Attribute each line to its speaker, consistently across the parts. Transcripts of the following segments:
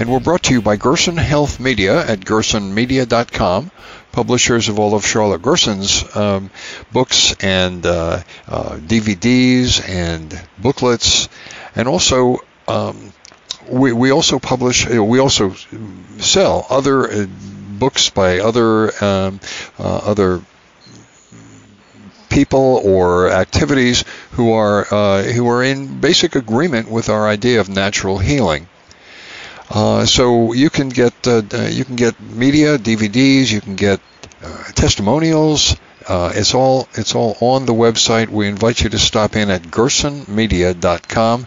Speaker 1: and we're brought to you by Gerson Health Media at gersonmedia.com, publishers of all of Charlotte Gerson's um, books and uh, uh, DVDs and booklets, and also um, we, we also publish uh, we also sell other uh, books by other um, uh, other people or activities who are uh, who are in basic agreement with our idea of natural healing. Uh, so you can get uh, uh you can get media, DVDs, you can get uh, testimonials. It's all it's all on the website. We invite you to stop in at gersonmedia.com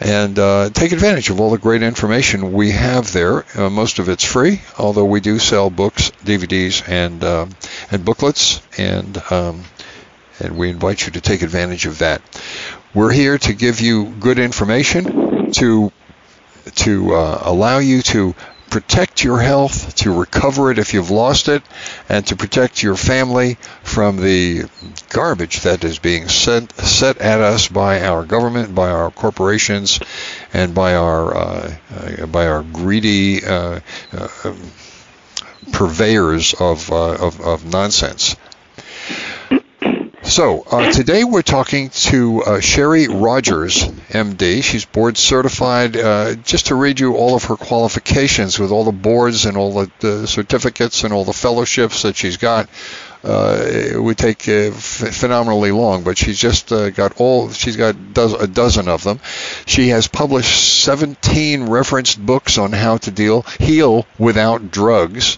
Speaker 1: and uh, take advantage of all the great information we have there. Uh, most of it's free, although we do sell books, DVDs, and uh, and booklets, and um, and we invite you to take advantage of that. We're here to give you good information to to uh, allow you to protect your health, to recover it if you've lost it, and to protect your family from the garbage that is being sent, set at us by our government, by our corporations, and by our uh, uh, by our greedy uh, uh, purveyors of, uh, of, of nonsense. So uh, today we're talking to uh, Sherry Rogers, MD. She's board certified. Uh, just to read you all of her qualifications with all the boards and all the, the certificates and all the fellowships that she's got. Uh, it would take uh, f- phenomenally long, but she's just uh, got all. She's got doz- a dozen of them. She has published 17 referenced books on how to deal heal without drugs.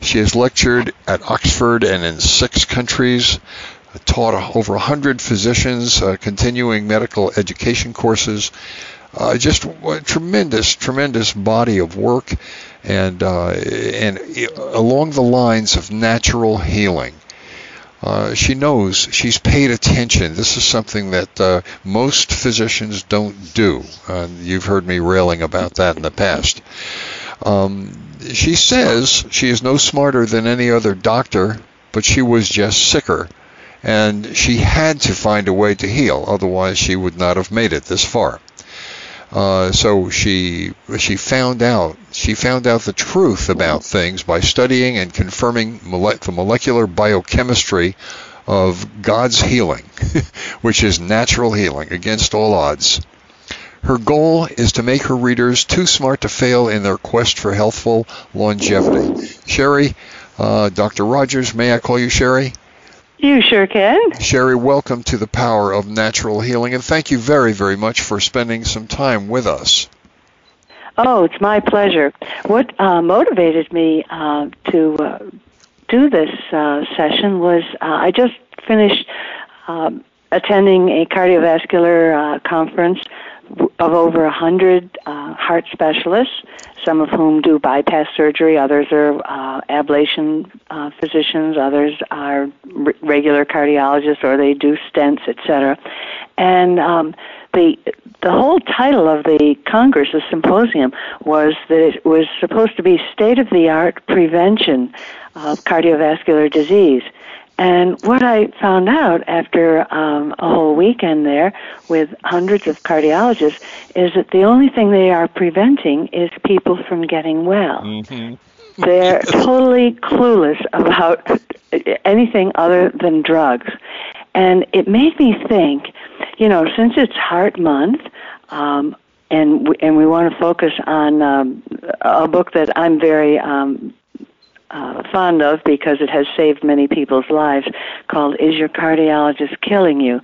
Speaker 1: She has lectured at Oxford and in six countries taught over 100 physicians, uh, continuing medical education courses. Uh, just a tremendous, tremendous body of work, and uh, and along the lines of natural healing. Uh, she knows she's paid attention. This is something that uh, most physicians don't do. Uh, you've heard me railing about that in the past. Um, she says she is no smarter than any other doctor, but she was just sicker and she had to find a way to heal, otherwise she would not have made it this far. Uh, so she she found out she found out the truth about things by studying and confirming mole- the molecular biochemistry of God's healing, which is natural healing against all odds. Her goal is to make her readers too smart to fail in their quest for healthful longevity. Sherry, uh, Dr. Rogers, may I call you Sherry?
Speaker 2: You sure can.
Speaker 1: Sherry, welcome to the power of natural healing, and thank you very, very much for spending some time with us.
Speaker 2: Oh, it's my pleasure. What uh, motivated me uh, to uh, do this uh, session was uh, I just finished um, attending a cardiovascular uh, conference of over a hundred heart specialists some of whom do bypass surgery, others are uh, ablation uh, physicians, others are regular cardiologists, or they do stents, etc. And um, the the whole title of the Congress, the symposium, was that it was supposed to be state of the art prevention of cardiovascular disease. And what I found out after um, a whole weekend there with hundreds of cardiologists is that the only thing they are preventing is people from getting well. Mm-hmm. They're totally clueless about anything other than drugs. And it made me think, you know, since it's Heart Month, um, and we, and we want to focus on um, a book that I'm very um, uh, fond of because it has saved many people's lives called Is Your Cardiologist Killing You?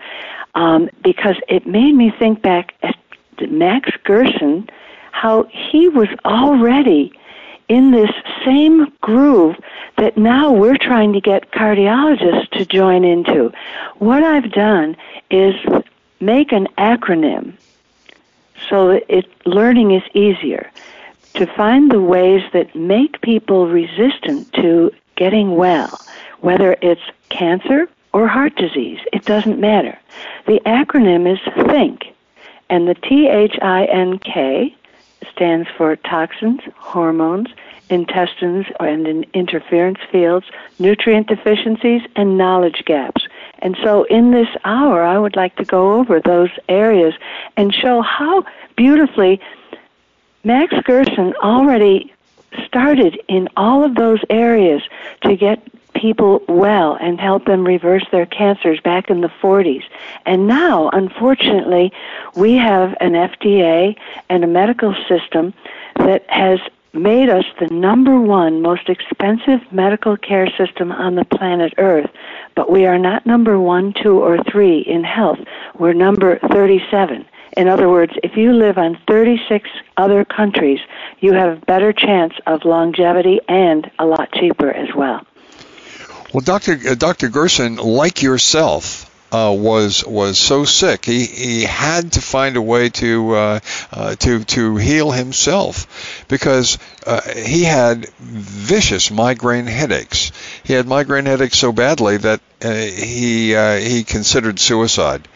Speaker 2: Um, because it made me think back at Max Gerson, how he was already in this same groove that now we're trying to get cardiologists to join into. What I've done is make an acronym so it, learning is easier. To find the ways that make people resistant to getting well, whether it's cancer or heart disease. It doesn't matter. The acronym is THINK, and the T H I N K stands for toxins, hormones, intestines and in interference fields, nutrient deficiencies, and knowledge gaps. And so in this hour, I would like to go over those areas and show how beautifully Max Gerson already started in all of those areas to get people well and help them reverse their cancers back in the 40s. And now, unfortunately, we have an FDA and a medical system that has made us the number one most expensive medical care system on the planet Earth, but we are not number one, two, or three in health. We're number 37. In other words, if you live on 36 other countries, you have better chance of longevity and a lot cheaper as well.
Speaker 1: Well, Dr. Uh, Dr. Gerson, like yourself, uh, was was so sick. He he had to find a way to uh, uh, to to heal himself because uh, he had vicious migraine headaches. He had migraine headaches so badly that uh, he he considered suicide.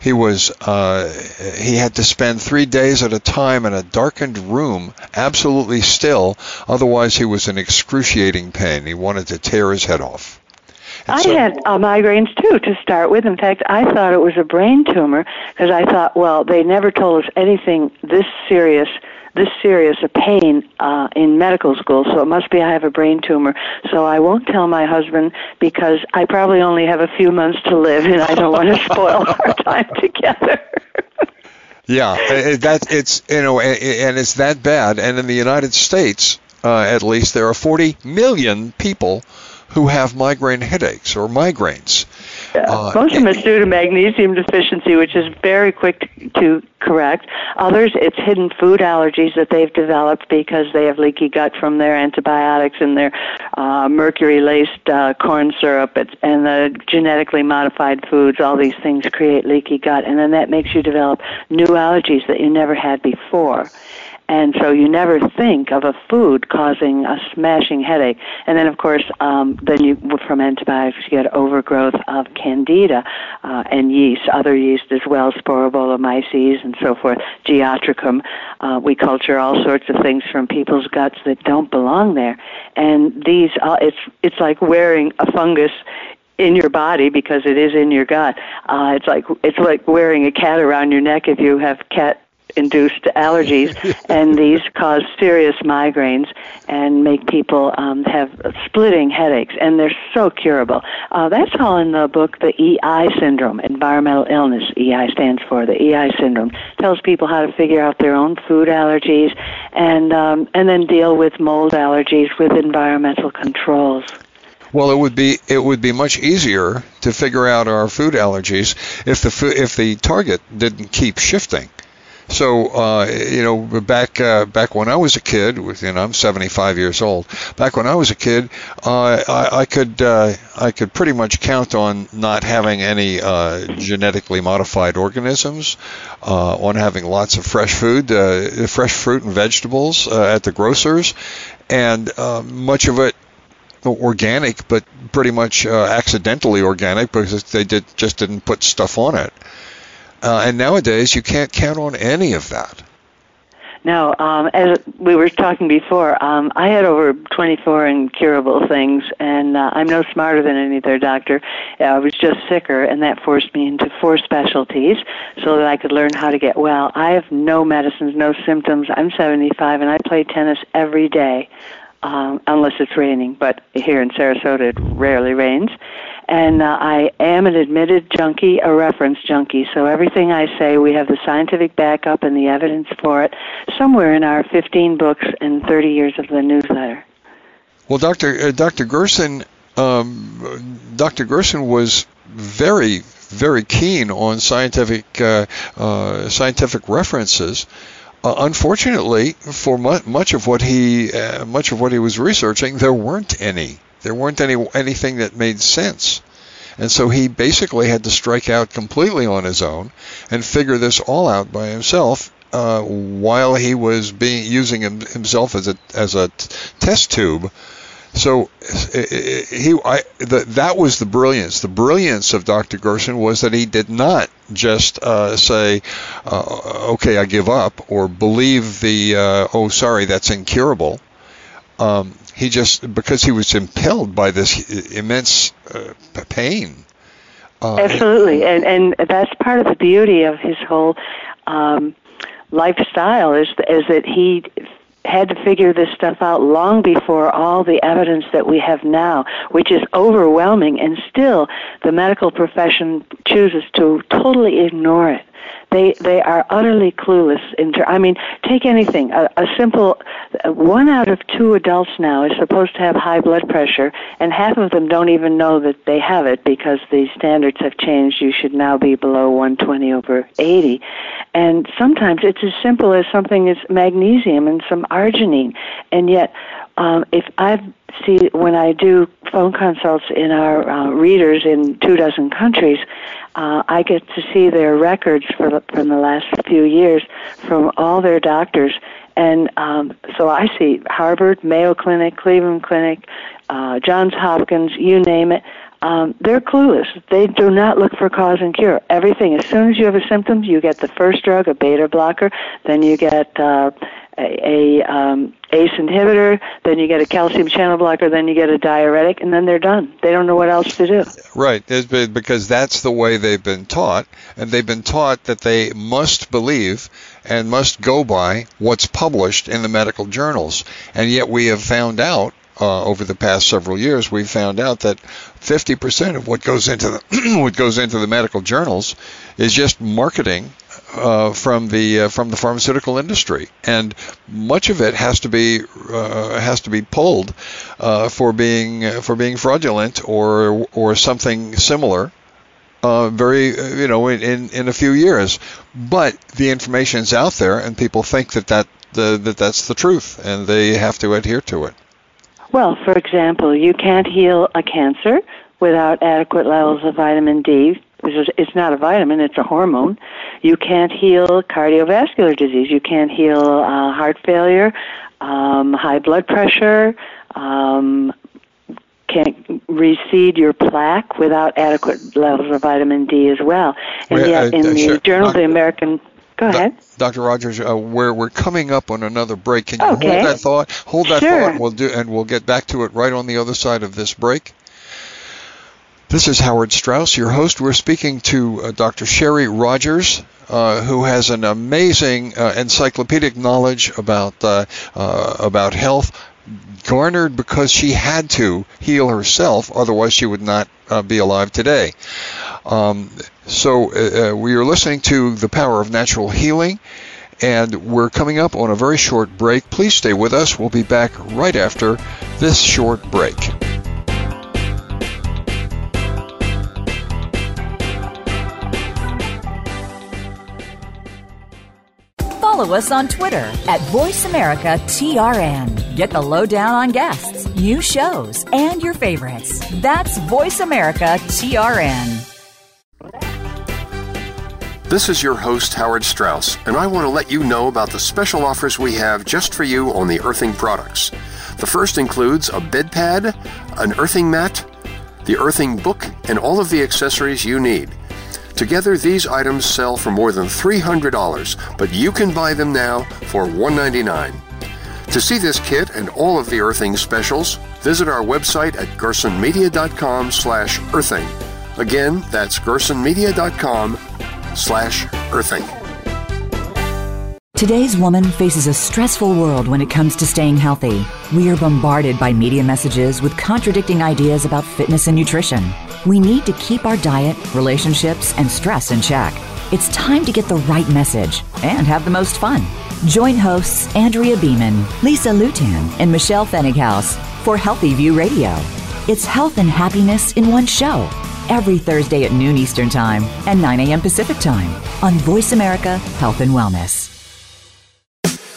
Speaker 1: He was uh, he had to spend three days at a time in a darkened room, absolutely still. Otherwise, he was in excruciating pain. He wanted to tear his head off.
Speaker 2: I so, had uh, migraines too to start with. In fact, I thought it was a brain tumor because I thought, well, they never told us anything this serious this serious a pain uh, in medical school, so it must be I have a brain tumor. So I won't tell my husband because I probably only have a few months to live, and I don't want to spoil our time together.
Speaker 1: yeah, that it's you know, and it's that bad. And in the United States, uh, at least, there are 40 million people who have migraine headaches or migraines.
Speaker 2: Uh, Most of them it's due to magnesium deficiency, which is very quick to correct. Others, it's hidden food allergies that they've developed because they have leaky gut from their antibiotics and their uh, mercury-laced uh, corn syrup and the genetically modified foods. All these things create leaky gut, and then that makes you develop new allergies that you never had before and so you never think of a food causing a smashing headache. And then, of course, um, then you from antibiotics you get overgrowth of candida uh, and yeast, other yeast as well, Sporobolomyces and so forth, geotrichum. Uh, we culture all sorts of things from people's guts that don't belong there, and these uh, it's it's like wearing a fungus in your body because it is in your gut. Uh, it's like it's like wearing a cat around your neck if you have cat induced allergies, and these cause serious migraines and make people um, have splitting headaches, and they're so curable. Uh, that's all in the book, the EI syndrome, environmental illness. EI stands for the EI syndrome. Tells people how to figure out their own food allergies, and um, and then deal with mold allergies with environmental controls.
Speaker 1: Well, it would be it would be much easier to figure out our food allergies if the food, if the target didn't keep shifting. So uh, you know, back uh, back when I was a kid, you know, I'm 75 years old. Back when I was a kid, uh, I, I could uh, I could pretty much count on not having any uh, genetically modified organisms, uh, on having lots of fresh food, fresh fruit and vegetables at the grocers, and much of it organic, but pretty much accidentally organic because they did just didn't put stuff on it. Uh, and nowadays, you can't count on any of that.
Speaker 2: No, um, as we were talking before, um, I had over 24 incurable things, and uh, I'm no smarter than any other doctor. I was just sicker, and that forced me into four specialties so that I could learn how to get well. I have no medicines, no symptoms. I'm 75, and I play tennis every day, um, unless it's raining. But here in Sarasota, it rarely rains and uh, I am an admitted junkie, a reference junkie. So everything I say, we have the scientific backup and the evidence for it somewhere in our 15 books and 30 years of the newsletter.
Speaker 1: Well, Dr. Uh, Dr. Gerson, um, Dr. Gerson was very, very keen on scientific uh, uh scientific references. Uh, unfortunately, for mu- much of what he uh, much of what he was researching, there weren't any. There weren't any anything that made sense. And so he basically had to strike out completely on his own and figure this all out by himself uh, while he was being using him, himself as a as a t- test tube. So he, I, the, that was the brilliance. The brilliance of Dr. Gerson was that he did not just uh, say, uh, "Okay, I give up," or believe the, uh, "Oh, sorry, that's incurable." Um, he just because he was impelled by this immense uh, pain.
Speaker 2: Uh, Absolutely, and and that's part of the beauty of his whole um, lifestyle is is that he had to figure this stuff out long before all the evidence that we have now, which is overwhelming, and still the medical profession chooses to totally ignore it. They they are utterly clueless. In ter- I mean, take anything. A, a simple one out of two adults now is supposed to have high blood pressure, and half of them don't even know that they have it because the standards have changed. You should now be below 120 over 80, and sometimes it's as simple as something as magnesium and some arginine, and yet um, if I see when I do phone consults in our uh, readers in two dozen countries, uh, I get to see their records for from the last few years from all their doctors, and um, so I see Harvard, Mayo Clinic, Cleveland Clinic, uh, Johns Hopkins, you name it. Um, they're clueless. They do not look for cause and cure. Everything, as soon as you have a symptom, you get the first drug, a beta blocker, then you get uh, a, a um, ACE inhibitor, then you get a calcium channel blocker, then you get a diuretic, and then they're done. They don't know what else to do.
Speaker 1: Right, because that's the way they've been taught, and they've been taught that they must believe and must go by what's published in the medical journals. And yet we have found out uh, over the past several years, we've found out that 50% of what goes into the what goes into the medical journals is just marketing uh, from the uh, from the pharmaceutical industry, and much of it has to be uh, has to be pulled uh, for being uh, for being fraudulent or or something similar. Uh, very you know in in a few years, but the information is out there, and people think that that the, that that's the truth, and they have to adhere to it.
Speaker 2: Well, for example, you can't heal a cancer without adequate levels of vitamin D it's not a vitamin, it's a hormone. You can't heal cardiovascular disease. You can't heal uh, heart failure, um, high blood pressure, um, can't reseed your plaque without adequate levels of vitamin D as well. And well, yet, in uh, the sure. Journal of the American Go ahead.
Speaker 1: Dr. Rogers, uh, we're we're coming up on another break. Can you
Speaker 2: okay.
Speaker 1: hold that thought? Hold that
Speaker 2: sure.
Speaker 1: thought. And we'll do, and we'll get back to it right on the other side of this break. This is Howard Strauss, your host. We're speaking to uh, Dr. Sherry Rogers, uh, who has an amazing uh, encyclopedic knowledge about uh, uh, about health, garnered because she had to heal herself, otherwise she would not uh, be alive today. Um, so we are listening to the power of natural healing. And we're coming up on a very short break. Please stay with us. We'll be back right after this short break.
Speaker 3: Follow us on Twitter at VoiceAmericaTRN. Get the lowdown on guests, new shows, and your favorites. That's VoiceAmericaTRN.
Speaker 4: This is your host, Howard Strauss, and I want to let you know about the special offers we have just for you on the earthing products. The first includes a bed pad, an earthing mat, the earthing book, and all of the accessories you need. Together, these items sell for more than $300, but you can buy them now for 199. To see this kit and all of the earthing specials, visit our website at gersonmedia.com slash earthing. Again, that's gersonmedia.com slash earthing.
Speaker 3: Today's woman faces a stressful world when it comes to staying healthy. We are bombarded by media messages with contradicting ideas about fitness and nutrition. We need to keep our diet, relationships, and stress in check. It's time to get the right message and have the most fun. Join hosts Andrea Beaman, Lisa Lutan, and Michelle Fennighaus for Healthy View Radio. It's health and happiness in one show. Every Thursday at noon Eastern Time and 9 a.m. Pacific Time on Voice America Health and Wellness.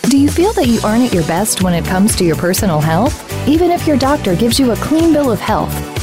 Speaker 5: Do you feel that you aren't at your best when it comes to your personal health? Even if your doctor gives you a clean bill of health,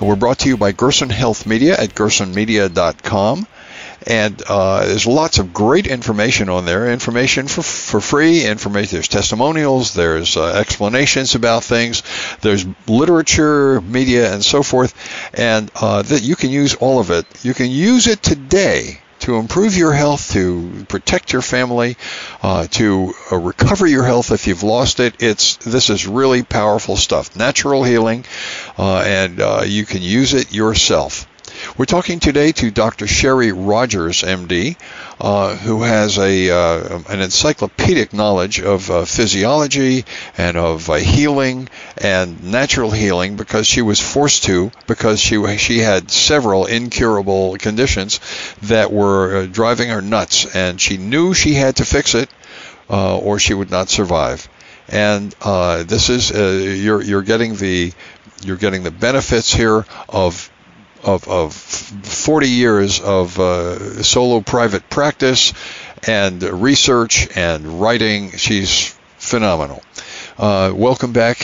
Speaker 1: We're brought to you by Gerson Health Media at gersonmedia.com. And uh, there's lots of great information on there. Information for, for free. Information. There's testimonials. There's uh, explanations about things. There's literature, media, and so forth. And uh, that you can use all of it. You can use it today to improve your health, to protect your family, uh, to uh, recover your health if you've lost it. It's this is really powerful stuff, natural healing, uh, and uh, you can use it yourself. We're talking today to Dr. Sherry Rogers, MD, uh, who has a uh, an encyclopedic knowledge of uh, physiology and of uh, healing and natural healing because she was forced to because she she had several incurable conditions that were uh, driving her nuts and she knew she had to fix it uh, or she would not survive. And this is you're you're getting the you're getting the benefits here of of, of 40 years of uh, solo private practice and research and writing. She's phenomenal. Uh, welcome back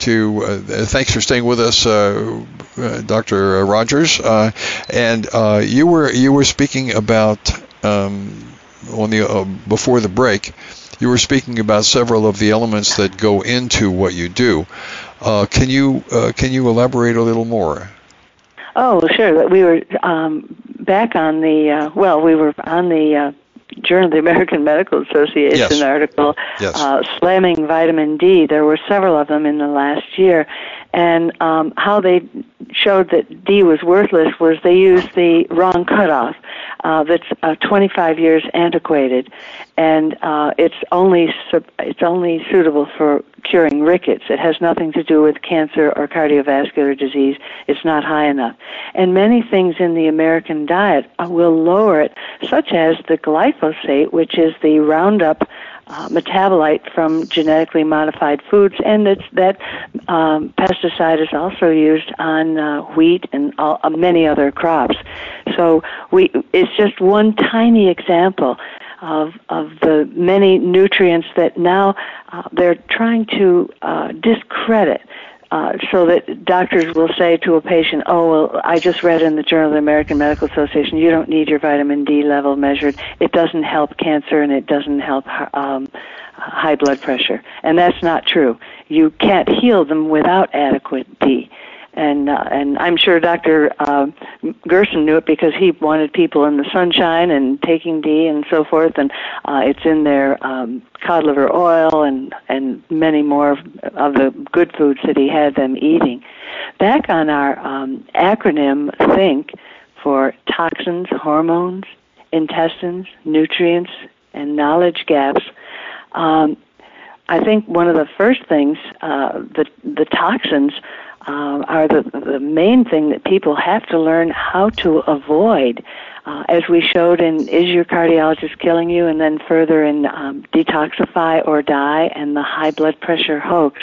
Speaker 1: to. Uh, thanks for staying with us, uh, uh, Dr. Rogers. Uh, and you were you were speaking about um, on the before the break. You were speaking about several of the elements that go into what you do. can you can you elaborate a little more?
Speaker 2: Oh, sure. We were um, back on the uh, well, we were on the uh, Journal of the American Medical Association
Speaker 1: yes.
Speaker 2: article
Speaker 1: yes.
Speaker 2: Uh, slamming vitamin D. There were several of them in the last year, and um, how they showed that D was worthless was they used the wrong cutoff. Uh, that's uh, 25 years antiquated, and uh, it's only it's only suitable for curing rickets. It has nothing to do with cancer or cardiovascular disease. It's not high enough, and many things in the American diet uh, will lower it, such as the glyphosate, which is the Roundup uh, metabolite from genetically modified foods, and it's, that um, pesticide is also used on uh, wheat and all, uh, many other crops. So we, it's just one tiny example of of the many nutrients that now uh, they're trying to uh, discredit uh, so that doctors will say to a patient, "Oh, well, I just read in the Journal of the American Medical Association you don't need your vitamin D level measured. It doesn't help cancer and it doesn't help um, high blood pressure." And that's not true. You can't heal them without adequate D and uh, and I'm sure Dr. Uh, Gerson knew it because he wanted people in the sunshine and taking D and so forth, and uh, it's in their um, cod liver oil and and many more of, the good foods that he had them eating. Back on our um, acronym THINK for toxins, hormones, intestines, nutrients, and knowledge gaps. Um, I think one of the first things, uh, the the toxins uh, are the, the main thing that people have to learn how to avoid. Uh, as we showed in Is Your Cardiologist Killing You? and then further in um, Detoxify or Die and the high blood pressure hoax.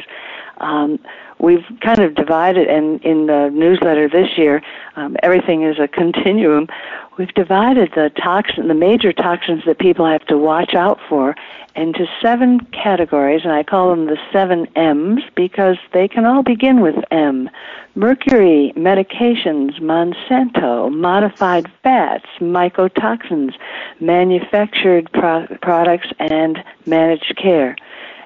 Speaker 2: Um, we've kind of divided, and in the newsletter this year, um, everything is a continuum. We've divided the toxin, the major toxins that people have to watch out for, into seven categories, and I call them the seven M's because they can all begin with M. Mercury, medications, Monsanto, modified fats, mycotoxins, manufactured pro- products, and managed care.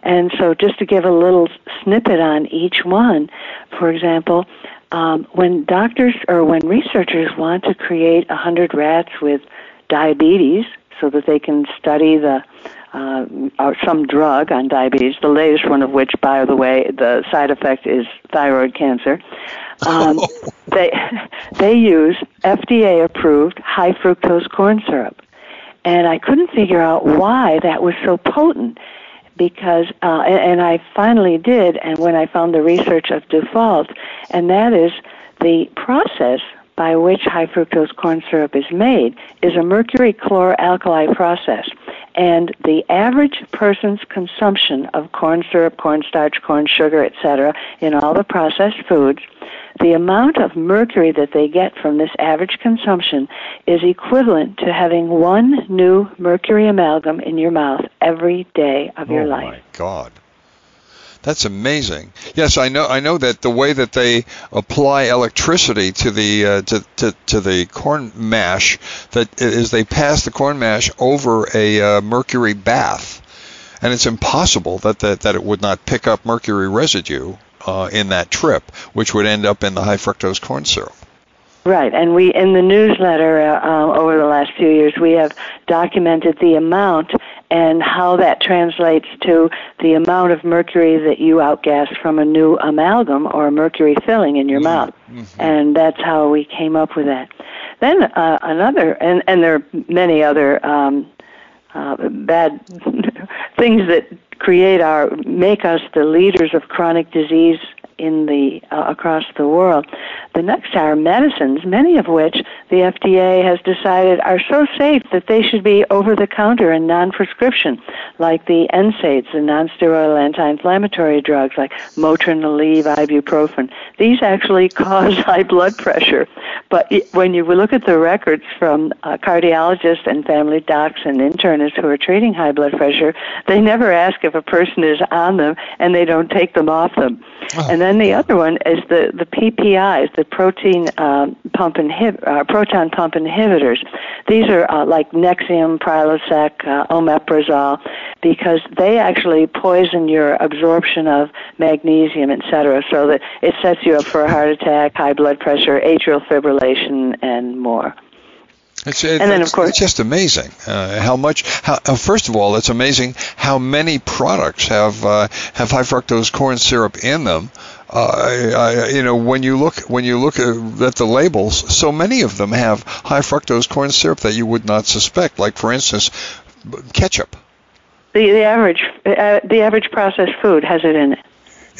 Speaker 2: And so, just to give a little snippet on each one, for example, um, when doctors or when researchers want to create a 100 rats with diabetes so that they can study the uh, or some drug on diabetes, the latest one of which, by the way, the side effect is thyroid cancer. Um, they they use FDA approved high fructose corn syrup, and I couldn't figure out why that was so potent. Because uh, and, I finally did, and when I found the research of default, and that is the process by which high fructose corn syrup is made is a mercury chloralkali process. And the average person's consumption of corn syrup, cornstarch, corn sugar, etc., in all the processed foods, the amount of mercury that they get from this average consumption is equivalent to having one new mercury amalgam in your mouth every day of your
Speaker 1: oh
Speaker 2: life.
Speaker 1: Oh my God. That's amazing. Yes, I know. I know that the way that they apply electricity to the uh, to, to to the corn mash, that is they pass the corn mash over a uh, mercury bath, and it's impossible that, that that it would not pick up mercury residue uh, in that trip, which would end up in the high fructose corn syrup.
Speaker 2: Right, and we in the newsletter uh, um, over the last few years we have documented the amount and how that translates to the amount of mercury that you outgas from a new amalgam or mercury filling in your mm-hmm. mouth, mm-hmm. and that's how we came up with that. Then uh, another, and and there are many other um, uh, bad things that create our make us the leaders of chronic disease in the uh, across the world. The next are medicines, many of which the FDA has decided are so safe that they should be over the counter and non-prescription, like the NSAIDs, the non-steroidal anti-inflammatory drugs like Motrin, Aleve, ibuprofen. These actually cause high blood pressure, but when you look at the records from uh, cardiologists and family docs and internists who are treating high blood pressure, they never ask if a person is on them and they don't take them off them. And then the other one is the, the PPIs, the protein um, pump inhib- uh, proton pump inhibitors. These are uh, like Nexium, Prilosec, uh, Omeprazole, because they actually poison your absorption of magnesium, etc., so that it sets you up for a heart attack, high blood pressure, atrial fibrillation, and more.
Speaker 1: It's, it, and then, of course, it's just amazing uh, how much. How, uh, first of all, it's amazing how many products have uh, have high fructose corn syrup in them. Uh, I, you know, when you look when you look at the labels, so many of them have high fructose corn syrup that you would not suspect. Like, for instance, ketchup.
Speaker 2: The the average uh, the average processed food has it in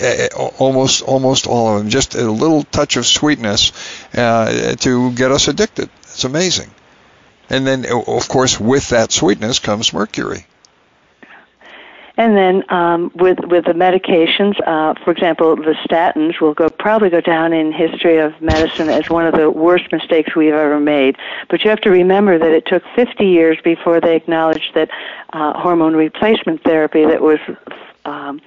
Speaker 2: it
Speaker 1: almost almost all of them. Just a little touch of sweetness uh, to get us addicted. It's amazing. And then, of course, with that sweetness comes mercury.
Speaker 2: And then um, with with the medications, uh, for example, the statins will go probably go down in history of medicine as one of the worst mistakes we've ever made. But you have to remember that it took 50 years before they acknowledged that uh, hormone replacement therapy that was um,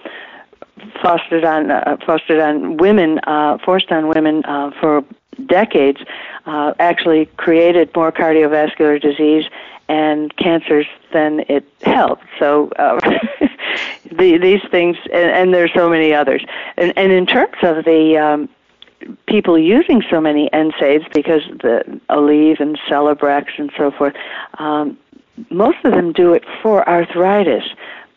Speaker 2: fostered on uh, fostered on women, uh, forced on women uh, for decades, uh, actually created more cardiovascular disease and cancers than it helped. So uh, the, these things, and, and there's so many others. And, and in terms of the um, people using so many NSAIDs, because the Aleve and Celebrex and so forth, um, most of them do it for arthritis.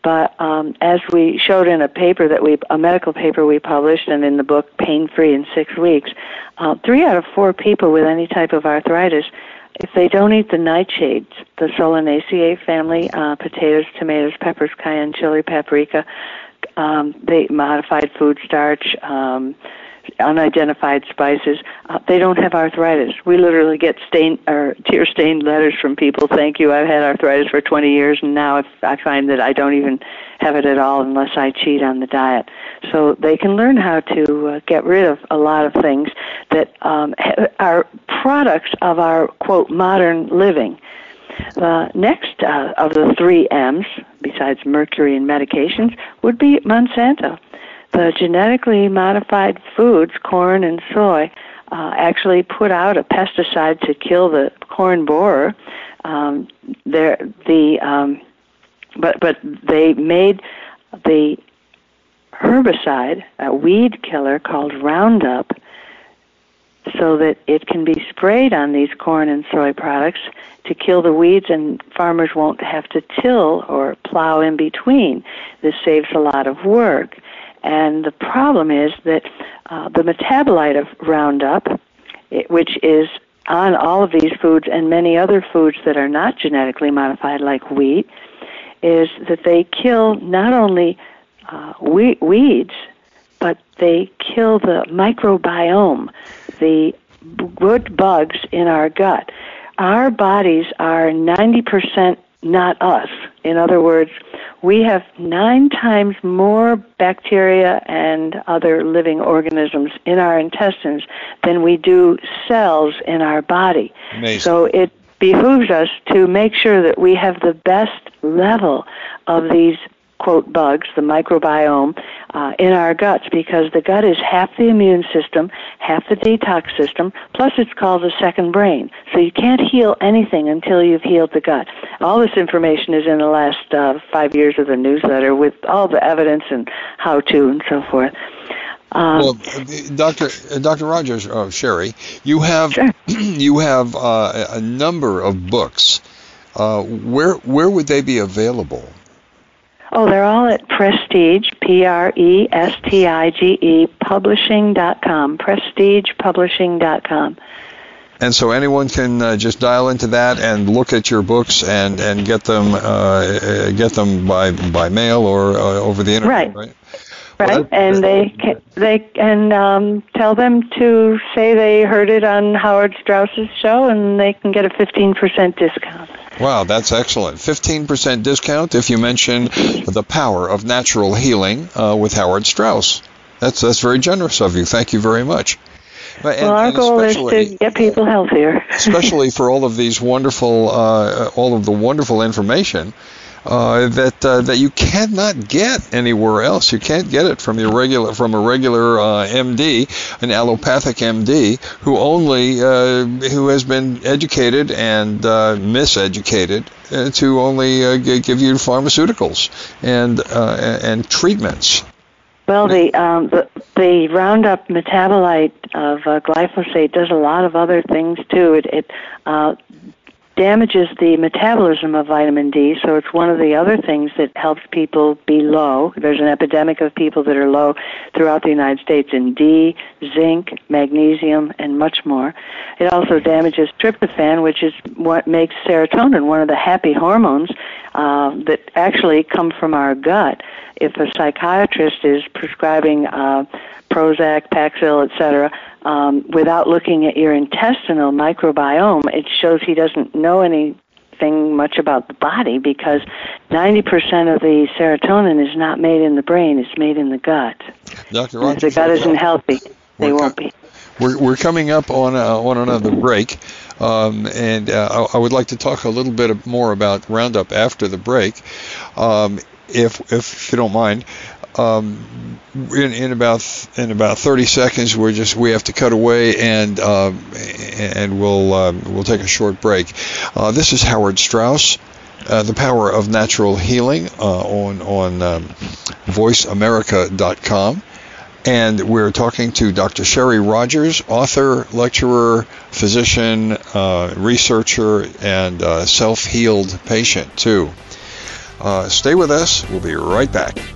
Speaker 2: But um, as we showed in a paper that we, a medical paper we published, and in the book Pain Free in Six Weeks, uh, three out of four people with any type of arthritis, if they don't eat the nightshades, the Solanaceae family, uh, potatoes, tomatoes, peppers, cayenne chili, paprika, um, they modified food starch, um, unidentified spices, uh, they don't have arthritis. We literally get stain or tear stained letters from people. Thank you. I've had arthritis for 20 years, and now I find that I don't even have it at all unless I cheat on the diet. So they can learn how to uh, get rid of a lot of things that um, are products of our quote modern living. The next uh, of the three M's, besides mercury and medications, would be Monsanto the genetically modified foods, corn and soy, uh, actually put out a pesticide to kill the corn borer. Um, the um, but but they made the herbicide, a weed killer called Roundup, so that it can be sprayed on these corn and soy products to kill the weeds, and farmers won't have to till or plow in between. This saves a lot of work. And the problem is that uh, the metabolite of Roundup, it, which is on all of these foods and many other foods that are not genetically modified, like wheat, is that they kill not only uh, we- weeds, but they kill the microbiome, the good bugs in our gut. Our bodies are 90% not us. In other words, we have nine times more bacteria and other living organisms in our intestines than we do cells in our body.
Speaker 1: Amazing.
Speaker 2: So it behooves us to make sure that we have the best level of these quote bugs, the microbiome, uh, in our guts because the gut is half the immune system, half the detox system, plus it's called the second brain. So you can't heal anything until you've healed the gut. All this information is in the last uh, five years of the newsletter with all the evidence and how to and so forth.
Speaker 1: Um, well, Dr. Dr. Rogers, oh, Sherry, you have
Speaker 2: sure.
Speaker 1: you have uh, a number of books. Uh, where where would they be available?
Speaker 2: Oh, they're all at Prestige, P R E S T I G E, publishing.com, prestigepublishing.com.
Speaker 1: And so anyone can uh, just dial into that and look at your books and, and get them uh, uh get them by by mail or uh, over the internet,
Speaker 2: right? Right. Right, and they can, they can um, tell them to say they heard it on Howard Strauss's show, and they can get a fifteen percent discount.
Speaker 1: Wow, that's excellent. 15% discount if you mention the power of natural healing uh, with Howard Strauss. That's, that's very generous of you. Thank you very much.
Speaker 2: And, well, our goal is to get people healthier.
Speaker 1: especially for all of these wonderful, uh, all of the wonderful information uh, that uh, that you cannot get anywhere else. You can't get it from your regular from a regular uh, MD, an allopathic MD who only uh, who has been educated and uh, miseducated uh, to only give you pharmaceuticals and and treatments.
Speaker 2: Well, the, um, the the Roundup metabolite of glyphosate does a lot of other things too. It, it damages the metabolism of vitamin D, so it's one of the other things that helps people be low. There's an epidemic of people that are low throughout the United States in D, zinc, magnesium, and much more. It also damages tryptophan, which is what makes serotonin, one of the happy hormones uh, that actually come from our gut. If a psychiatrist is prescribing uh, Prozac, Paxil, etc., um, without looking at your intestinal microbiome, it shows he doesn't know anything much about the body because 90% of the serotonin is not made in the brain, it's made in the gut.
Speaker 1: Dr. Rogers,
Speaker 2: if the gut isn't healthy, they won't be.
Speaker 1: We're, we're coming up on, uh, on another break, um, and uh, I, I would like to talk a little bit more about Roundup after the break, um, if, if you don't mind um, in, in, about in about 30 seconds we're just we have to cut away and uh, and we'll uh, we'll take a short break. Uh, this is Howard Strauss. Uh, the power of natural healing uh, on on um, voiceamerica.com and we're talking to Dr. Sherry Rogers, author, lecturer, physician, uh, researcher, and self-healed patient too. stay with us. We'll be right back.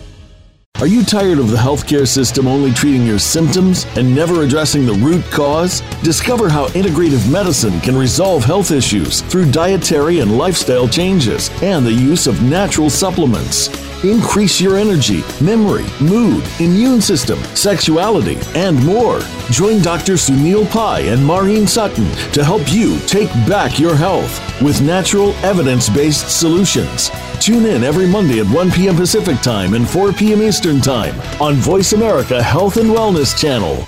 Speaker 6: Are you tired of the healthcare system only treating your symptoms and never addressing the root cause? Discover how integrative medicine can resolve health issues through dietary and lifestyle changes and the use of natural supplements. Increase your energy, memory, mood, immune system, sexuality, and more. Join Dr. Sunil Pai and Maureen Sutton to help you take back your health with natural, evidence based solutions. Tune in every Monday at 1 p.m. Pacific Time and 4 p.m. Eastern Time on Voice America Health and Wellness Channel.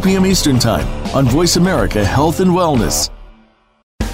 Speaker 6: p.m. Eastern Time on Voice America Health and Wellness.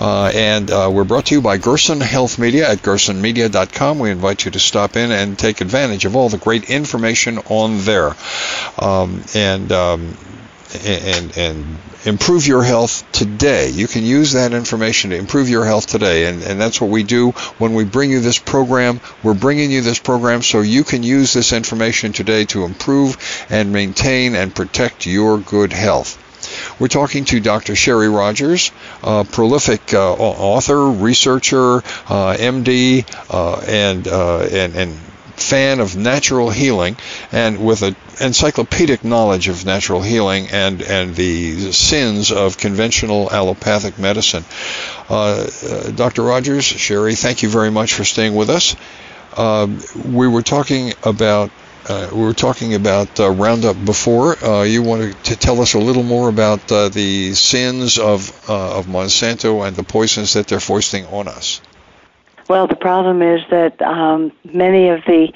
Speaker 1: uh, and uh, we're brought to you by Gerson Health Media at gersonmedia.com. We invite you to stop in and take advantage of all the great information on there, um, and um, and and improve your health today. You can use that information to improve your health today, and, and that's what we do when we bring you this program. We're bringing you this program so you can use this information today to improve and maintain and protect your good health. We're talking to Dr. Sherry Rogers, a prolific uh, author, researcher, uh, MD, uh, and, uh, and and fan of natural healing and with an encyclopedic knowledge of natural healing and, and the sins of conventional allopathic medicine. Uh, uh, Dr. Rogers, Sherry, thank you very much for staying with us. Uh, we were talking about uh, we were talking about uh, Roundup before. Uh, you wanted to tell us a little more about the sins of of Monsanto and the poisons that they're foisting on us.
Speaker 2: Well, the problem is that um, many of the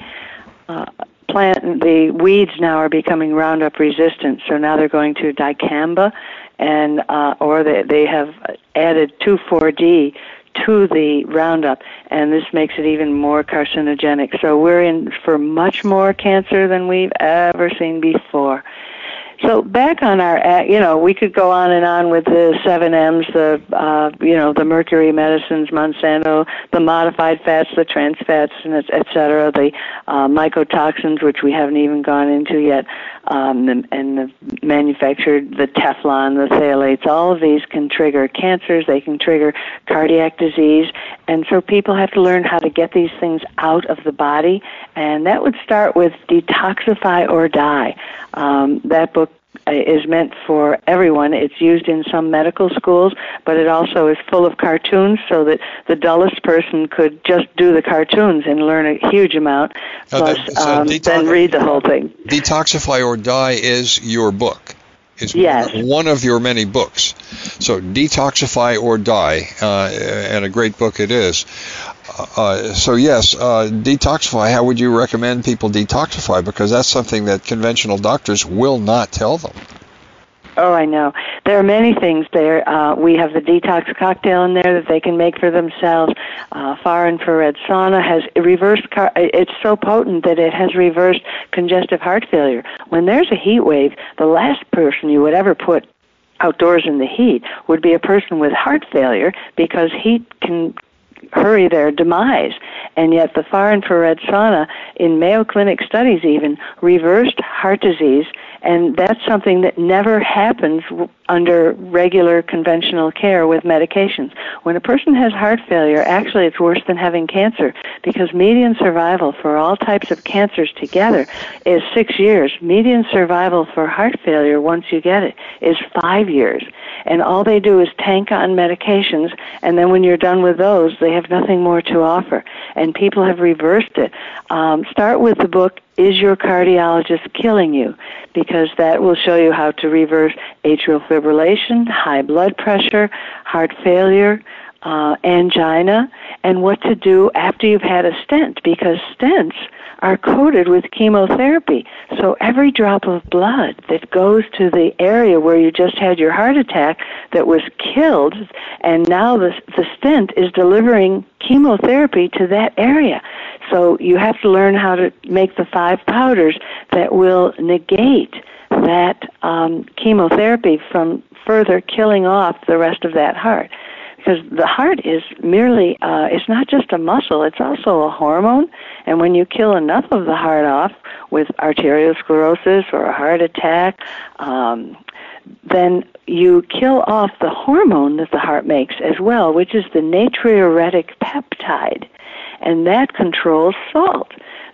Speaker 2: uh, plant, the weeds now are becoming Roundup resistant. So now they're going to dicamba, and uh, or they they have added 2,4-D to the Roundup, and this makes it even more carcinogenic. So we're in for much more cancer than we've ever seen before. So back on our, you know, we could go on and on with the seven M's, the, uh, you know, the mercury medicines, Monsanto, the modified fats, the trans fats, and et cetera, the uh, mycotoxins, which we haven't even gone into yet, um, and, and the manufactured, the Teflon, the phthalates, all of these can trigger cancers. They can trigger cardiac disease, and so people have to learn how to get these things out of the body, and that would start with detoxify or die. Um, that book is meant for everyone. It's used in some medical schools, but it also is full of cartoons so that the dullest person could just do the cartoons and learn a huge amount, plus uh, so um, detox- then read the whole thing.
Speaker 1: Detoxify or Die is your book. Is
Speaker 2: yes.
Speaker 1: one of your many books. So, Detoxify or Die, uh, and a great book it is. Uh, so yes, uh, detoxify. How would you recommend people detoxify? Because that's something that conventional doctors will not tell them.
Speaker 2: Oh, I know. There are many things there. Uh, we have the detox cocktail in there that they can make for themselves. Uh, far infrared sauna has reversed. Car- it's so potent that it has reversed congestive heart failure. When there's a heat wave, the last person you would ever put outdoors in the heat would be a person with heart failure because heat can hurry their demise. And yet, the far infrared sauna in Mayo Clinic studies even reversed heart disease and that's something that never happens under regular conventional care with medications. When a person has heart failure, actually it's worse than having cancer because median survival for all types of cancers together is six years. Median survival for heart failure, once you get it, is five years. And all they do is tank on medications, and then when you're done with those, they have nothing more to offer. And people have reversed it. Um, start with the book is your cardiologist killing you? Because that will show you how to reverse atrial fibrillation, high blood pressure, heart failure, uh, angina, and what to do after you've had a stent. Because stents are coated with chemotherapy. So every drop of blood that goes to the area where you just had your heart attack that was killed, and now the, the stent is delivering chemotherapy to that area. So you have to learn how to make the five powders that will negate that um, chemotherapy from further killing off the rest of that heart. Because the heart is merely uh, it's not just a muscle it's also a hormone. And when you kill enough of the heart off with arteriosclerosis or a heart attack um, then you kill off the hormone that the heart makes as well which is the natriuretic peptide and that controls salt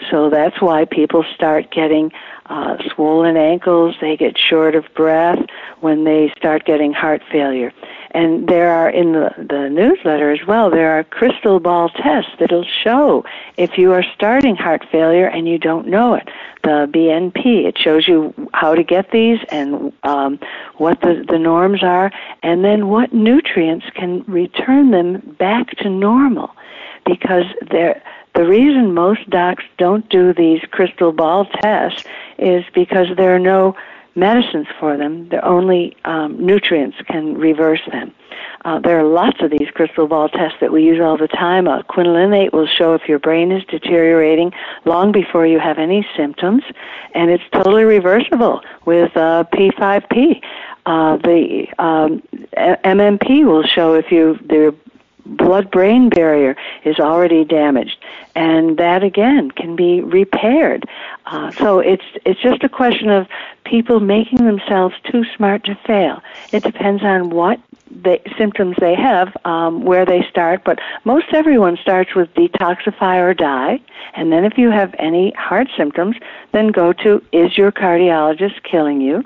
Speaker 2: so that's why people start getting uh, swollen ankles, they get short of breath when they start getting heart failure. And there are in the, the newsletter as well, there are crystal ball tests that'll show if you are starting heart failure and you don't know it. The BNP, it shows you how to get these and um, what the, the norms are, and then what nutrients can return them back to normal. Because the reason most docs don't do these crystal ball tests is because there are no medicines for them. The only um, nutrients can reverse them. Uh, there are lots of these crystal ball tests that we use all the time. A quinolinate will show if your brain is deteriorating long before you have any symptoms, and it's totally reversible with uh, P5P. Uh, the um, MMP will show if you the blood brain barrier is already damaged and that again can be repaired. Uh, so it's it's just a question of people making themselves too smart to fail. It depends on what the symptoms they have um, where they start but most everyone starts with detoxify or die and then if you have any heart symptoms then go to is your cardiologist killing you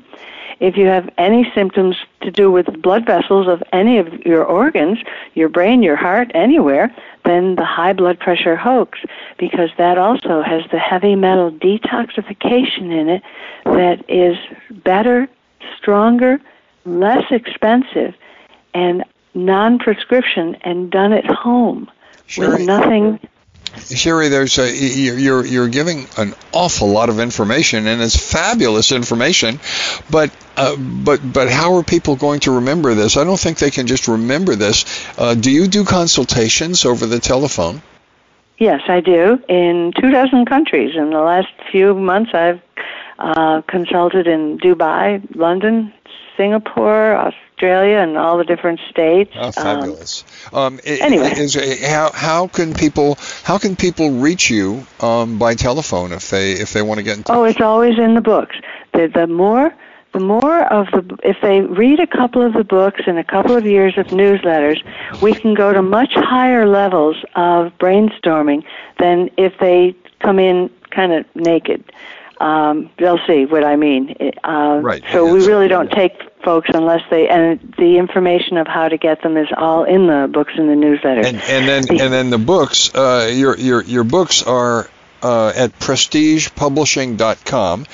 Speaker 2: if you have any symptoms to do with blood vessels of any of your organs, your brain, your heart, anywhere, then the high blood pressure hoax, because that also has the heavy metal detoxification in it that is better, stronger, less expensive, and non prescription and done at home
Speaker 1: sure.
Speaker 2: with nothing
Speaker 1: Sherry, there's a, you're you're giving an awful lot of information, and it's fabulous information. But uh, but but how are people going to remember this? I don't think they can just remember this. Uh, do you do consultations over the telephone?
Speaker 2: Yes, I do in two dozen countries. In the last few months, I've uh, consulted in Dubai, London, Singapore, Australia, and all the different states.
Speaker 1: Oh, fabulous! Um, um,
Speaker 2: anyway,
Speaker 1: is, how how can people how can people reach you um, by telephone if they if they want to get in touch?
Speaker 2: Oh, it's always in the books. The the more the more of the if they read a couple of the books and a couple of years of newsletters, we can go to much higher levels of brainstorming than if they come in kind of naked um, they'll see what I mean.
Speaker 1: Uh, right.
Speaker 2: So we really don't take folks unless they and the information of how to get them is all in the books and the newsletter.
Speaker 1: And, and then and then the books, uh, your your your books are uh, at prestigepublishing.com.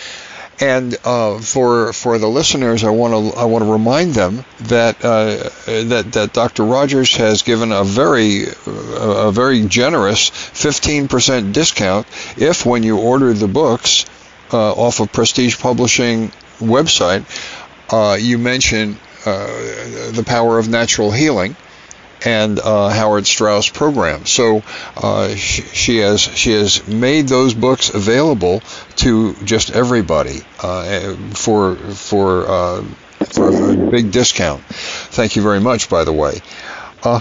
Speaker 1: And uh, for for the listeners, I want to I want to remind them that uh, that that Dr. Rogers has given a very a very generous 15% discount if when you order the books uh, off of Prestige Publishing website, uh, you mention uh, the power of natural healing and uh, Howard Strauss program. So uh, she, she, has she has made those books available to just everybody uh, for for uh, for a big discount. Thank you very much, by the way. Uh,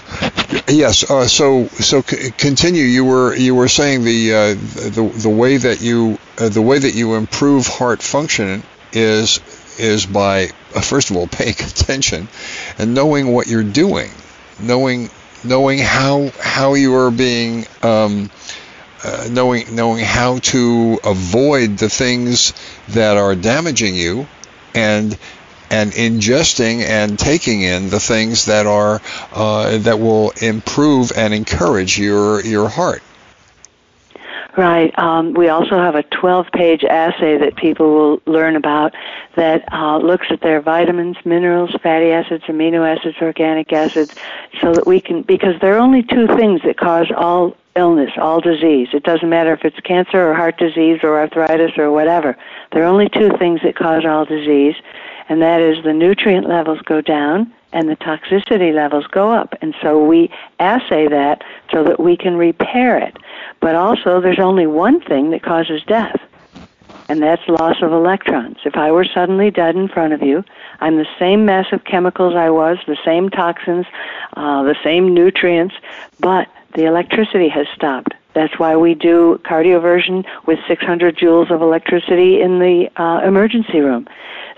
Speaker 1: yes. Uh, so so c- continue. You were you were saying the the the way that you the way that you improve heart function is is by first of all paying attention and knowing what you're doing, knowing knowing how how you are being. Um, uh, knowing knowing how to avoid the things that are damaging you and and ingesting and taking in the things that are uh, that will improve and encourage your your heart.
Speaker 2: Right. Um, we also have a 12-page assay that people will learn about that uh, looks at their vitamins, minerals, fatty acids, amino acids, organic acids, so that we can because there are only two things that cause all illness, all disease. It doesn't matter if it's cancer or heart disease or arthritis or whatever. There are only two things that cause all disease, and that is the nutrient levels go down and the toxicity levels go up. And so we assay that so that we can repair it. But also, there's only one thing that causes death, and that's loss of electrons. If I were suddenly dead in front of you, I'm the same mass of chemicals I was, the same toxins, uh, the same nutrients, but the electricity has stopped. That's why we do cardioversion with 600 joules of electricity in the uh, emergency room.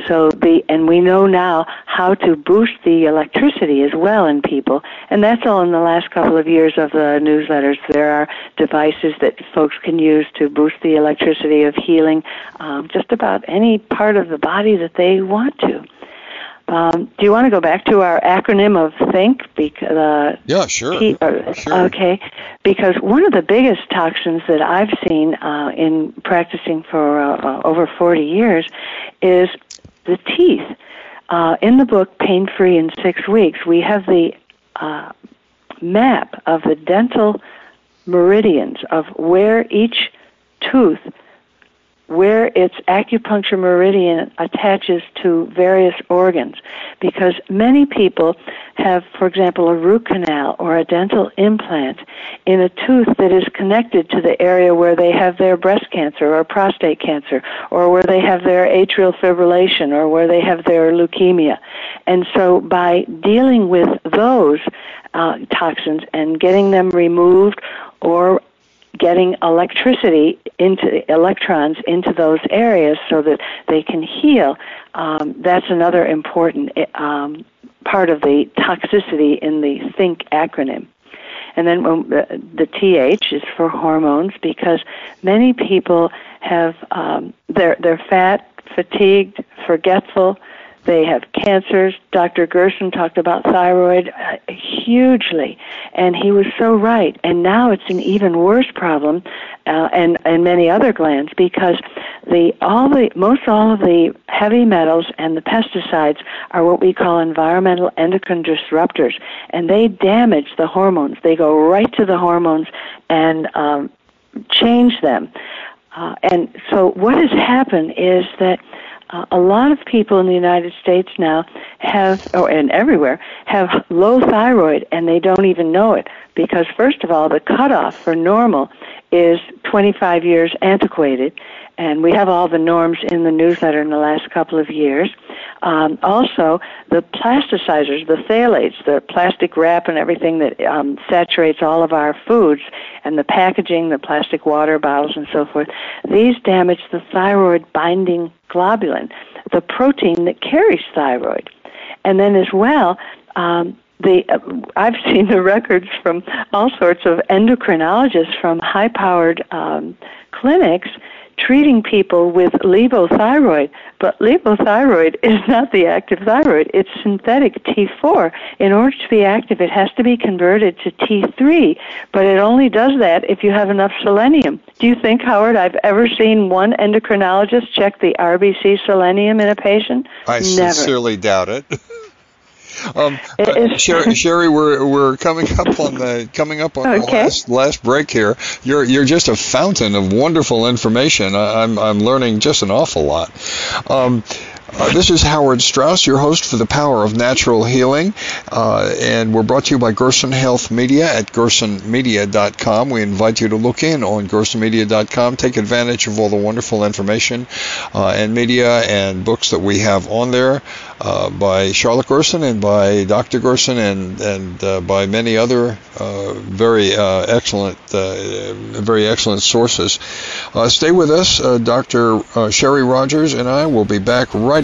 Speaker 2: So the and we know now how to boost the electricity as well in people, and that's all in the last couple of years of the newsletters. There are devices that folks can use to boost the electricity of healing um, just about any part of the body that they want to. Um, do you want to go back to our acronym of THINK? Because, uh,
Speaker 1: yeah, sure.
Speaker 2: Uh, sure. Okay, because one of the biggest toxins that I've seen uh, in practicing for uh, uh, over 40 years is the teeth. Uh, in the book Pain Free in Six Weeks, we have the map of the dental meridians of where each tooth where its acupuncture meridian attaches to various organs because many people have for example a root canal or a dental implant in a tooth that is connected to the area where they have their breast cancer or prostate cancer or where they have their atrial fibrillation or where they have their leukemia. And so by dealing with those uh, toxins and getting them removed or getting electricity into electrons into those areas so that they can heal. Um, that's another important um, part of the toxicity in the THINK acronym. And then when the, the TH is for hormones because many people have um, they're they're fat, fatigued, forgetful, they have cancers. Dr. Gerson talked about thyroid uh, hugely, and he was so right. And now it's an even worse problem, uh, and and many other glands because the all the most all of the heavy metals and the pesticides are what we call environmental endocrine disruptors, and they damage the hormones. They go right to the hormones and um, change them. Uh, and so what has happened is that uh, a lot of people in the United States now have, or and everywhere, have low thyroid, and they don't even know it because first of all, the cutoff for normal is 25 years antiquated, and we have all the norms in the newsletter in the last couple of years. Um, also, the plasticizers, the phthalates, the plastic wrap and everything that um, saturates all of our foods, and the packaging, the plastic water bottles and so forth, these damage the thyroid binding globulin, the protein that carries thyroid. And then as well, um, the uh, I've seen the records from all sorts of endocrinologists from high-powered um, clinics treating people with levothyroid, but levothyroid is not the active thyroid. It's synthetic T4. In order to be active, it has to be converted to T3, but it only does that if you have enough selenium. Do you think, Howard, I've ever seen one endocrinologist check the RBC selenium in a patient?
Speaker 1: I
Speaker 2: Never.
Speaker 1: sincerely doubt it. Um, Sherry, Sherry, we're we're coming up on the coming up on
Speaker 2: okay.
Speaker 1: the last last break here. You're you're just a fountain of wonderful information. I, am I'm learning just an awful lot. Um, Uh, this is Howard Strauss, your host for The Power of Natural Healing, uh, and we're brought to you by Gerson Health Media at gersonmedia.com. We invite you to look in on gersonmedia.com, take advantage of all the wonderful information uh, and media and books that we have on there uh, by Charlotte Gerson and by Dr. Gerson and, and uh, by many other uh, very excellent, very excellent sources. stay with us. Dr. Sherry Rogers and I will be back right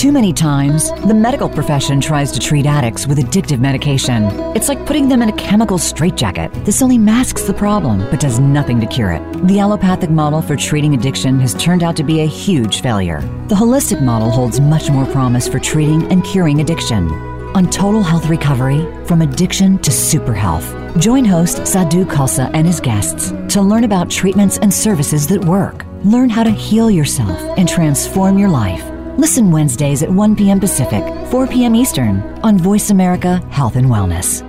Speaker 7: Too many times, the medical profession tries to treat addicts with addictive medication. It's like putting them in a chemical straitjacket. This only masks the problem, but does nothing to cure it. The allopathic model for treating addiction has turned out to be a huge failure. The holistic model holds much more promise for treating and curing addiction. On Total Health Recovery, from addiction to super health. Join host Sadhu Khalsa and his guests to learn about treatments and services that work. Learn how to heal yourself and transform your life. Listen Wednesdays at 1 p.m. Pacific, 4 p.m. Eastern on Voice America Health and Wellness.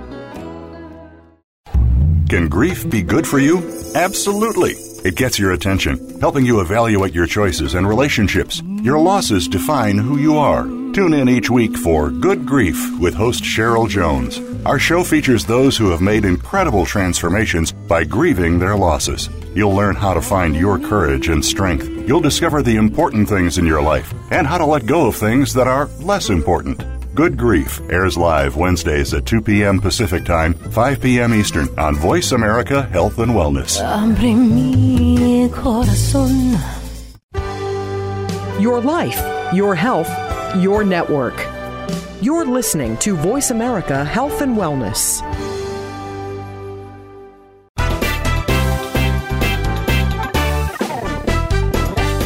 Speaker 8: Can grief be good for you? Absolutely. It gets your attention, helping you evaluate your choices and relationships. Your losses define who you are. Tune in each week for Good Grief with host Cheryl Jones. Our show features those who have made incredible transformations by grieving their losses. You'll learn how to find your courage and strength. You'll discover the important things in your life and how to let go of things that are less important. Good Grief airs live Wednesdays at 2 p.m. Pacific Time, 5 p.m. Eastern on Voice America Health and Wellness.
Speaker 9: Your life, your health, your network. You're listening to Voice America Health and Wellness.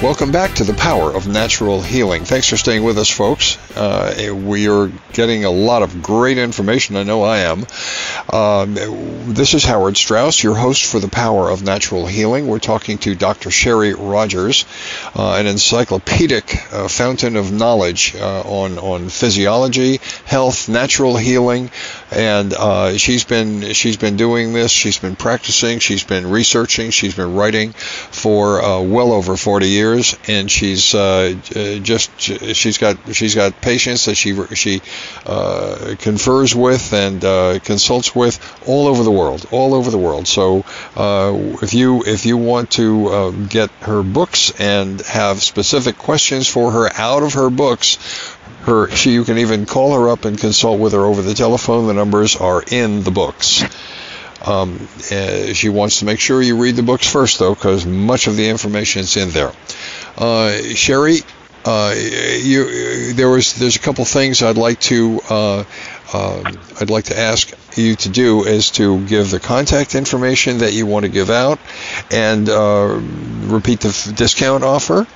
Speaker 1: Welcome back to the Power of Natural Healing. Thanks for staying with us, folks. Uh, we are getting a lot of great information. I know I am. Um, this is Howard Strauss, your host for the Power of Natural Healing. We're talking to Dr. Sherry Rogers, uh, an encyclopedic uh, fountain of knowledge uh, on on physiology, health, natural healing, and uh, she's been she's been doing this. She's been practicing. She's been researching. She's been writing for uh, well over 40 years and she's uh, just she's got she's got patients that she she confers with and consults with all over the world, all over the world. So uh, if you if you want to uh, get her books and have specific questions for her out of her books, her she you can even call her up and consult with her over the telephone. The numbers are in the books. Um, uh, she wants to make sure you read the books first, though, because much of the information is in there. Uh, Sherry, uh, you, there was there's a couple things I'd like to uh, um, I'd like to ask you to do is to give the contact information that you want to give out, and uh, repeat the f- discount offer.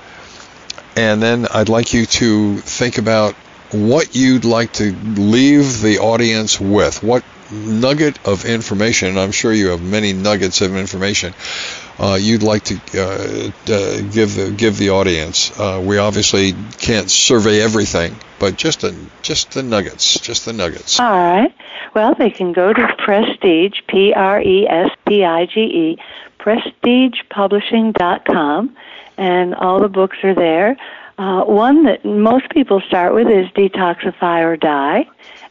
Speaker 1: And then I'd like you to think about what you'd like to leave the audience with. What nugget of information, I'm sure you have many nuggets of information uh, you'd like to uh, uh, give the give the audience. Uh, we obviously can't survey everything, but just the just the nuggets, just the nuggets.
Speaker 2: All right. Well, they can go to Prestige, P R E S T I G E, prestigepublishing.com, and all the books are there. Uh, one that most people start with is Detoxify or Die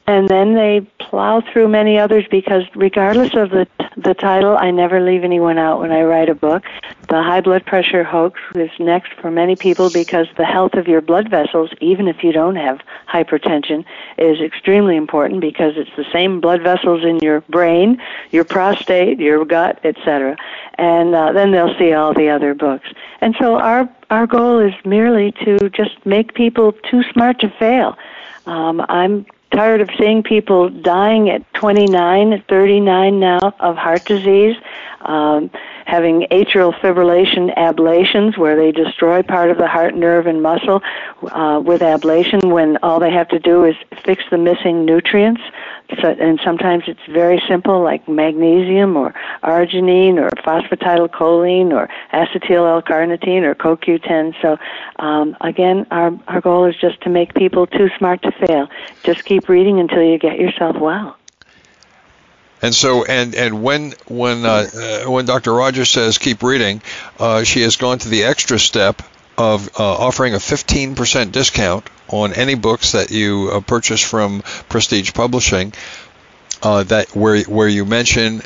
Speaker 2: and then they plow through many others because regardless of the the title i never leave anyone out when i write a book. The high blood pressure hoax is next for many people because the health of your blood vessels even if you don't have hypertension is extremely important because it's the same blood vessels in your brain your prostate your gut etc and uh, then they'll see all the other books. And so our our goal is merely to just make people too smart to fail. Um, I'm tired of seeing people dying at 29, 39 now of heart disease, um, having atrial fibrillation ablations where they destroy part of the heart nerve and muscle uh, with ablation when all they have to do is fix the missing nutrients. So, and sometimes it's very simple, like magnesium or arginine or phosphatidylcholine or acetyl L-carnitine or CoQ10. So, um, again, our our goal is just to make people too smart to fail. Just keep reading until you get yourself well.
Speaker 1: And so, and and when when uh, uh, when Dr. Rogers says keep reading, uh, she has gone to the extra step of uh, offering a 15% discount on any books that you uh, purchase from Prestige Publishing. Uh, that where where you mention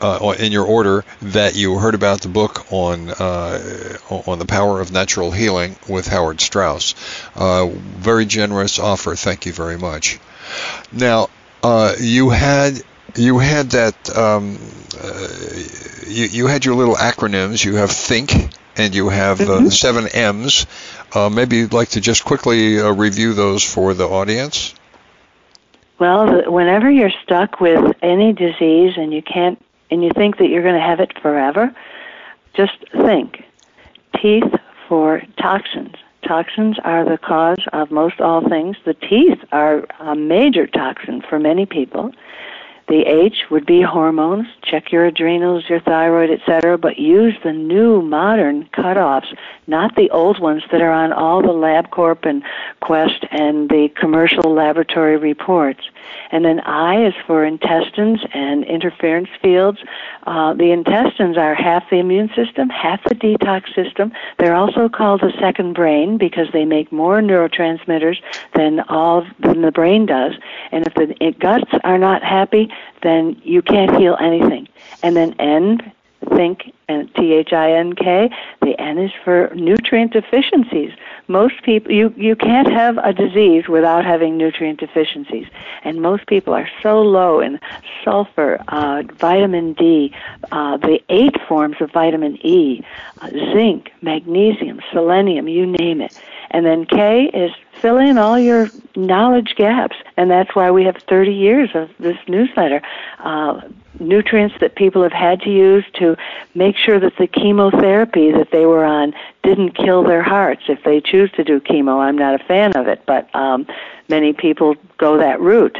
Speaker 1: uh, in your order that you heard about the book on uh, on the power of natural healing with Howard Strauss. Uh, very generous offer. Thank you very much. Now you had you had that um, you, you had your little acronyms. You have think and you have uh, mm-hmm. seven M's. Uh, maybe you'd like to just quickly uh, review those for the audience.
Speaker 2: Well, whenever you're stuck with any disease and you can't and you think that you're going to have it forever, just think. Teeth for toxins. Toxins are the cause of most all things. The teeth are a major toxin for many people. The H would be hormones. Check your adrenals, your thyroid, etc. But use the new modern cutoffs, not the old ones that are on all the LabCorp and Quest and the commercial laboratory reports. And then I is for intestines and interference fields. Uh, the intestines are half the immune system, half the detox system. They're also called the second brain because they make more neurotransmitters than all than the brain does. And if the guts are not happy, then you can't heal anything. And then N, think, and T H I N K, the N is for nutrient deficiencies. Most people, you, you can't have a disease without having nutrient deficiencies. And most people are so low in sulfur, uh, vitamin D, uh, the eight forms of vitamin E, uh, zinc, magnesium, selenium, you name it. And then K is fill in all your knowledge gaps. And that's why we have 30 years of this newsletter. Uh, nutrients that people have had to use to make sure that the chemotherapy that they were on didn't kill their hearts if they choose to do chemo. I'm not a fan of it, but um, many people go that route.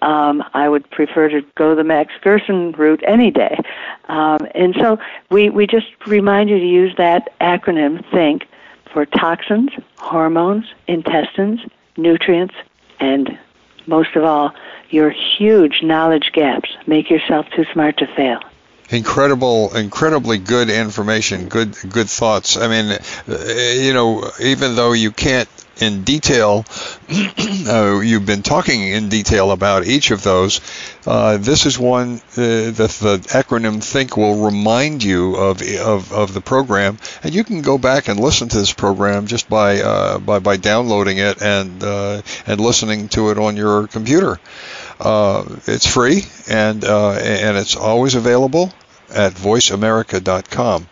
Speaker 2: Um, I would prefer to go the Max Gerson route any day. Um, and so we, we just remind you to use that acronym THINK for toxins, hormones, intestines, nutrients, and most of all, your huge knowledge gaps. Make yourself too smart to fail
Speaker 1: incredible incredibly good information good good thoughts i mean uh, you know even though you can't in detail. uh, you've been talking in detail about each of those. Uh, this is one uh, that the acronym THINK will remind you of, of, of the program, and you can go back and listen to this program just by uh, by, by downloading it and uh, and listening to it on your computer. Uh, it's free and and it's always available at voiceamerica.com.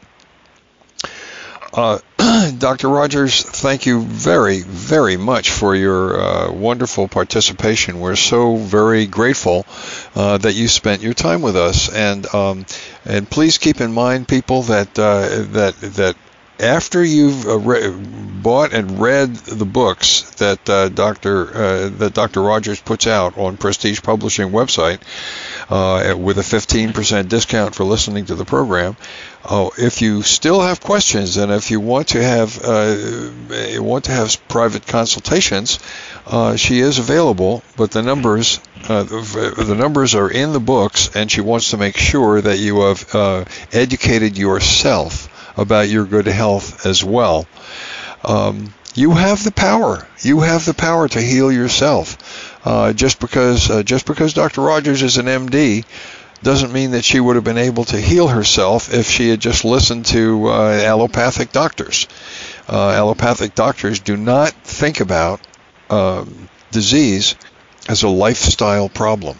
Speaker 1: Uh, Dr. Rogers, thank you very, very much for your uh, wonderful participation. We're so very grateful uh, that you spent your time with us, and um, and please keep in mind, people, that uh, that that after you've uh, re- bought and read the books that uh, Dr. Uh, that Dr. Rogers puts out on Prestige Publishing website uh, with a 15% discount for listening to the program, oh, if you still have questions and if you want to have uh, want to have private consultations, uh, she is available. But the numbers the numbers are in the books, and she wants to make sure that you have educated yourself about your good health as well. Um, you have the power. You have the power to heal yourself. Uh, just because uh, just because Dr. Rogers is an MD doesn't mean that she would have been able to heal herself if she had just listened to uh, allopathic doctors. Uh, allopathic doctors do not think about um, disease as a lifestyle problem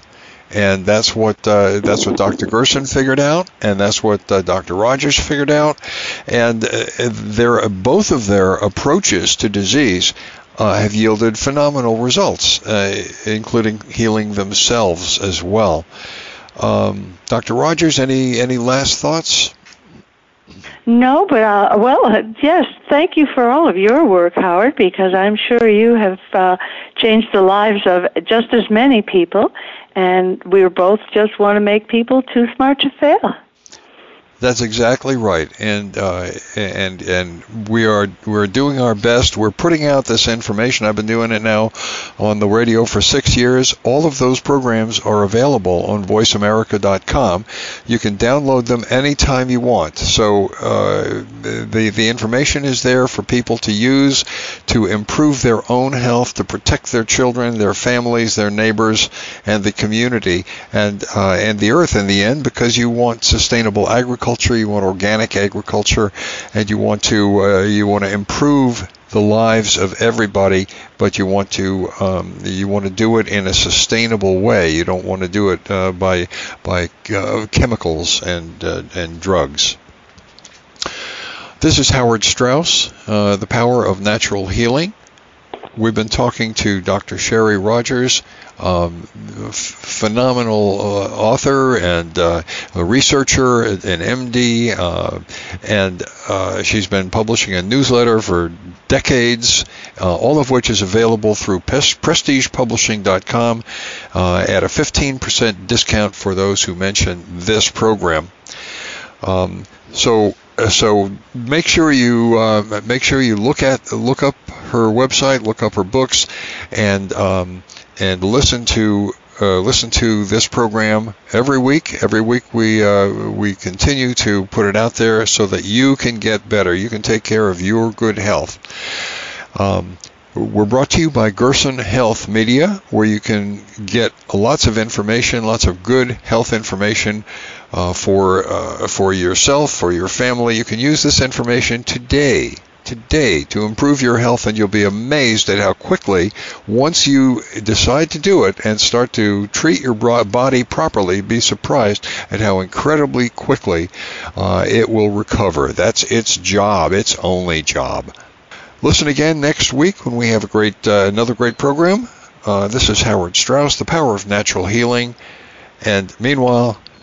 Speaker 1: and that's what uh, that's what Dr. Gerson figured out, and that's what uh, Dr. Rogers figured out, and uh, their both of their approaches to disease uh, have yielded phenomenal results, uh, including healing themselves as well. Um, Dr. Rogers, any any last thoughts?
Speaker 2: No, but uh, well, yes. Thank you for all of your work, Howard, because I'm sure you have uh, changed the lives of just as many people, and we both just want to make people too smart to fail.
Speaker 1: That's exactly right, and uh, and and we are we're doing our best. We're putting out this information. I've been doing it now on the radio for six years. All of those programs are available on VoiceAmerica.com. You can download them anytime you want. So uh, the the information is there for people to use to improve their own health, to protect their children, their families, their neighbors, and the community, and uh, and the earth in the end, because you want sustainable agriculture agriculture, you want organic agriculture, and you want to uh, you want to improve the lives of everybody, but you want to um, you want to do it in a sustainable way. You don't want to do it uh, by by uh, chemicals and uh, and drugs. This is Howard Strauss, uh, the power of natural healing. We've been talking to Dr. Sherry Rogers, um, phenomenal uh, author and uh, a researcher, an MD, uh, and uh, she's been publishing a newsletter for decades, uh, all of which is available through prestigepublishing.com uh, at a 15% discount for those who mention this program. Um, so so make sure you uh, make sure you look at look up her website, look up her books, and um, and listen to uh, listen to this program every week. Every week we uh, we continue to put it out there so that you can get better. You can take care of your good health. Um, we're brought to you by Gerson Health Media, where you can get lots of information, lots of good health information uh, for uh, for yourself, for your family. You can use this information today today to improve your health, and you'll be amazed at how quickly, once you decide to do it and start to treat your body properly, be surprised at how incredibly quickly uh, it will recover. That's its job, its only job. Listen again next week when we have a great uh, another great program. Uh, this is Howard Strauss, the power of natural healing. And meanwhile,